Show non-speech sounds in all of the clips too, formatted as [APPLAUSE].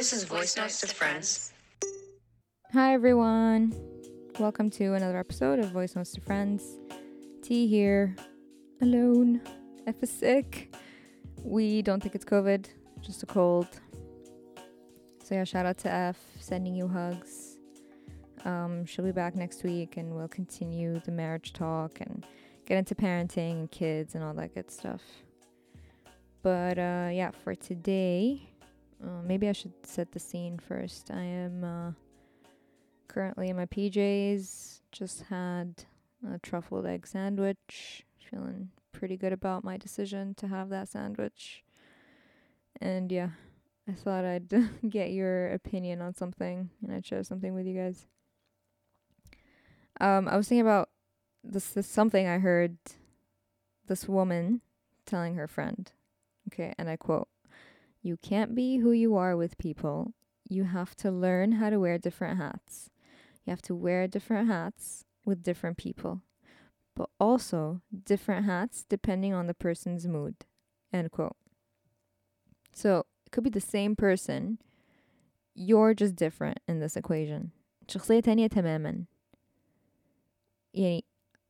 This is Voice Notes to Friends. Hi, everyone. Welcome to another episode of Voice Notes to Friends. T here, alone. F is sick. We don't think it's COVID, just a cold. So, yeah, shout out to F, sending you hugs. Um, she'll be back next week and we'll continue the marriage talk and get into parenting and kids and all that good stuff. But uh, yeah, for today, uh, maybe I should set the scene first. I am uh, currently in my PJs. Just had a truffled egg sandwich. Feeling pretty good about my decision to have that sandwich. And yeah, I thought I'd [LAUGHS] get your opinion on something and I'd share something with you guys. Um, I was thinking about this, this something I heard this woman telling her friend. Okay, and I quote You can't be who you are with people. You have to learn how to wear different hats. You have to wear different hats with different people, but also different hats depending on the person's mood. End quote. So it could be the same person. You're just different in this equation. شخصية تانية تماما. يعني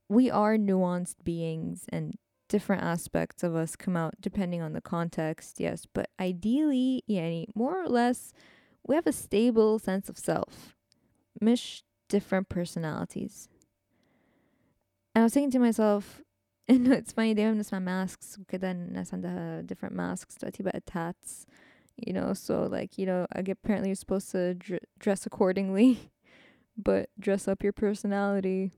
we are nuanced beings and different aspects of us come out depending on the context, yes. But ideally, يعني more or less, we have a stable sense of self. Mish different personalities. And I was thinking to myself, [LAUGHS] and it's funny, دايما بنسمع masks وكده الناس عندها different masks دلوقتي بقت tats. You know, so like, you know, I get apparently you're supposed to dr- dress accordingly, [LAUGHS] but dress up your personality.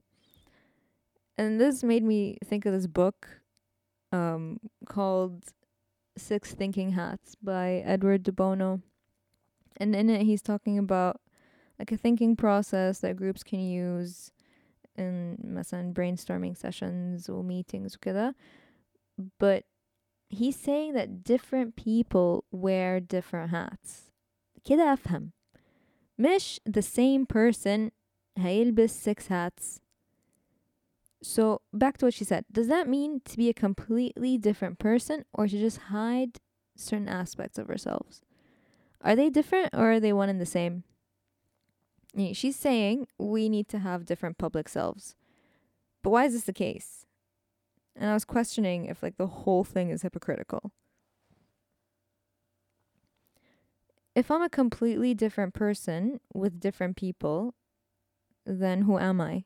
And this made me think of this book um, called Six Thinking Hats by Edward de Bono. And in it, he's talking about like a thinking process that groups can use in مثلا brainstorming sessions or meetings وكده. But he's saying that different people wear different hats. كده أفهم. مش the same person هيلبس six hats. so back to what she said. Does that mean to be a completely different person or to just hide certain aspects of ourselves? Are they different or are they one and the same? She's saying we need to have different public selves. But why is this the case? And I was questioning if like the whole thing is hypocritical. If I'm a completely different person with different people, then who am I?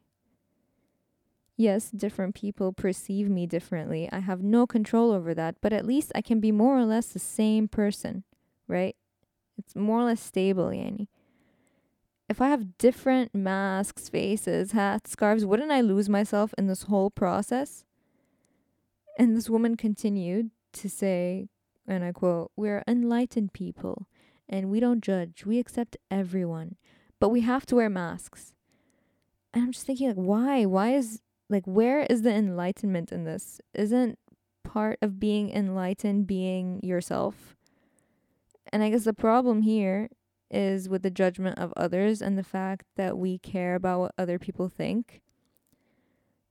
Yes, different people perceive me differently. I have no control over that, but at least I can be more or less the same person, right? It's more or less stable, Yani. If I have different masks, faces, hats, scarves, wouldn't I lose myself in this whole process? And this woman continued to say, and I quote, We're enlightened people and we don't judge. We accept everyone, but we have to wear masks. And I'm just thinking, like, why? Why is, like, where is the enlightenment in this? Isn't part of being enlightened being yourself? And I guess the problem here is with the judgment of others and the fact that we care about what other people think.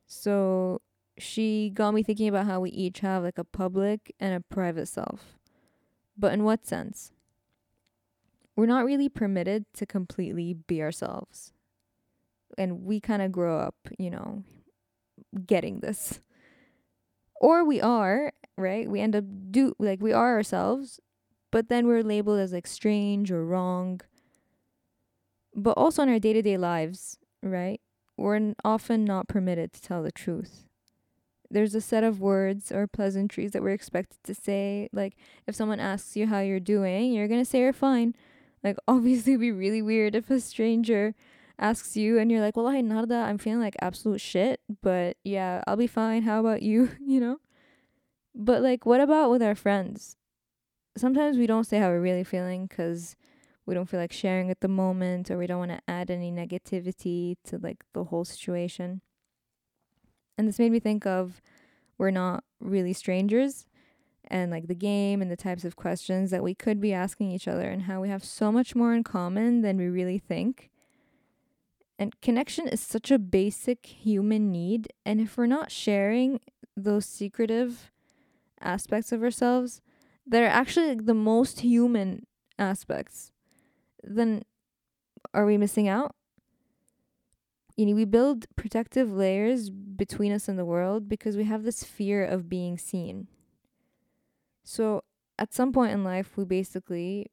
So she got me thinking about how we each have like a public and a private self. But in what sense? We're not really permitted to completely be ourselves. And we kind of grow up, you know, getting this. Or we are, right? We end up do like we are ourselves, but then we're labeled as like strange or wrong. But also in our day to day lives, right? We're often not permitted to tell the truth. There's a set of words or pleasantries that we're expected to say. Like, if someone asks you how you're doing, you're going to say you're fine. Like, [LAUGHS] obviously, it'd be really weird if a stranger asks you and you're like, well, I nada, I'm feeling like absolute shit, but yeah, I'll be fine. How about you? [LAUGHS] you know? But, like, what about with our friends? sometimes we don't say how we're really feeling because we don't feel like sharing at the moment or we don't want to add any negativity to like the whole situation. And this made me think of we're not really strangers and like the game and the types of questions that we could be asking each other and how we have so much more in common than we really think. And connection is such a basic human need. And if we're not sharing those secretive aspects of ourselves, that are actually like the most human aspects. then are we missing out? You know, we build protective layers between us and the world because we have this fear of being seen. So at some point in life, we basically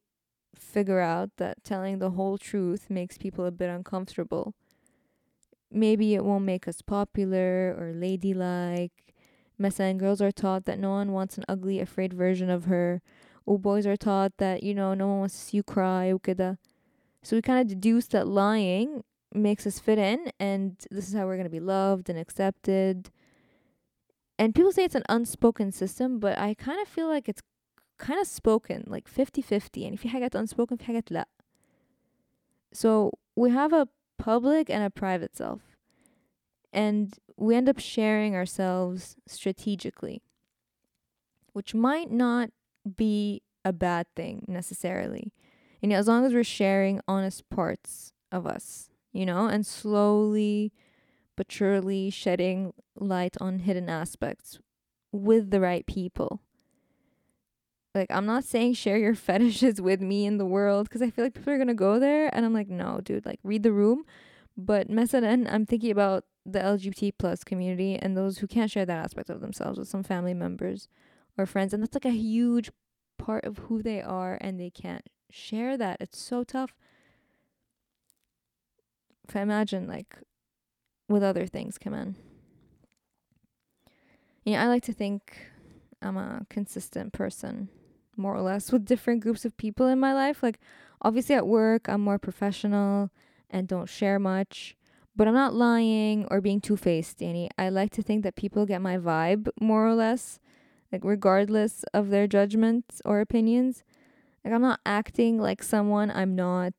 figure out that telling the whole truth makes people a bit uncomfortable. Maybe it won't make us popular or ladylike. Mesa girls are taught that no one wants an ugly, afraid version of her. Or boys are taught that, you know, no one wants to see you cry. وكده. So we kind of deduce that lying makes us fit in and this is how we're going to be loved and accepted. And people say it's an unspoken system, but I kind of feel like it's kind of spoken like 50-50 يعني في حاجات unspoken في حاجات لا so we have a public and a private self and we end up sharing ourselves strategically which might not be a bad thing necessarily you know as long as we're sharing honest parts of us you know and slowly but surely shedding light on hidden aspects with the right people like, I'm not saying share your fetishes [LAUGHS] with me in the world because I feel like people are going to go there. And I'm like, no, dude, like, read the room. But مثلا, I'm thinking about the LGBT plus community and those who can't share that aspect of themselves with some family members or friends. And that's like a huge part of who they are and they can't share that. It's so tough. If I imagine, like, with other things, come on. You know, I like to think I'm a consistent person more or less with different groups of people in my life. Like obviously at work I'm more professional and don't share much, but I'm not lying or being two-faced, Danny. I like to think that people get my vibe more or less, like regardless of their judgments or opinions. Like I'm not acting like someone I'm not.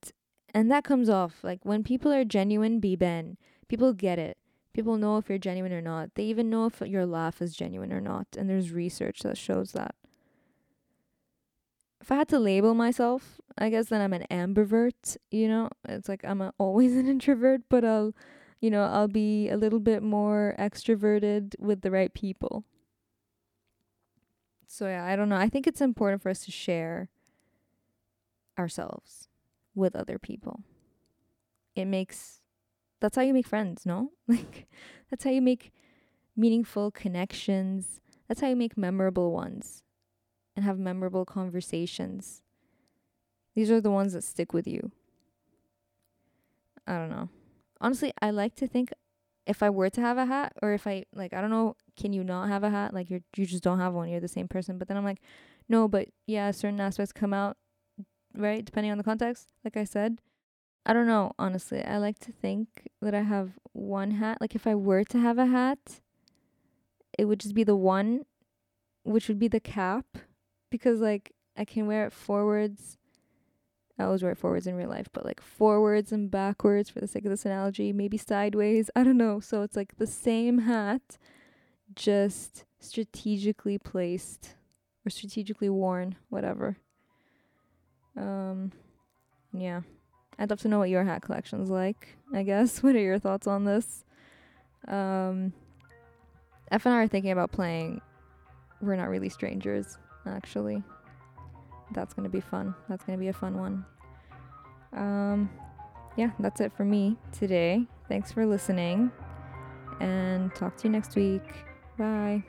And that comes off like when people are genuine, be Ben. People get it. People know if you're genuine or not. They even know if your laugh is genuine or not. And there's research that shows that if I had to label myself, I guess then I'm an ambivert, you know? It's like I'm a, always an [LAUGHS] introvert, but I'll, you know, I'll be a little bit more extroverted with the right people. So yeah, I don't know. I think it's important for us to share ourselves with other people. It makes that's how you make friends, no? [LAUGHS] Like that's how you make meaningful connections. That's how you make memorable ones and have memorable conversations. These are the ones that stick with you. I don't know. Honestly, I like to think if I were to have a hat or if I like I don't know, can you not have a hat? Like you're, you just don't have one, you're the same person. But then I'm like, no, but yeah, certain aspects come out right depending on the context, like I said. I don't know, honestly. I like to think that I have one hat. Like if I were to have a hat, it would just be the one which would be the cap because like I can wear it forwards. I always wear it forwards in real life, but like forwards and backwards for the sake of this analogy, maybe sideways. [LAUGHS] I don't know. So it's like the same hat, just strategically placed or strategically worn, whatever. Um, yeah. I'd love to know what your hat collection's like. I guess. [LAUGHS] What are your thoughts on this? Um, F and I are thinking about playing. We're not really strangers actually. That's going to be fun. That's going to be a fun one. Um, yeah, that's it for me today. Thanks for listening and talk to you next week. Bye.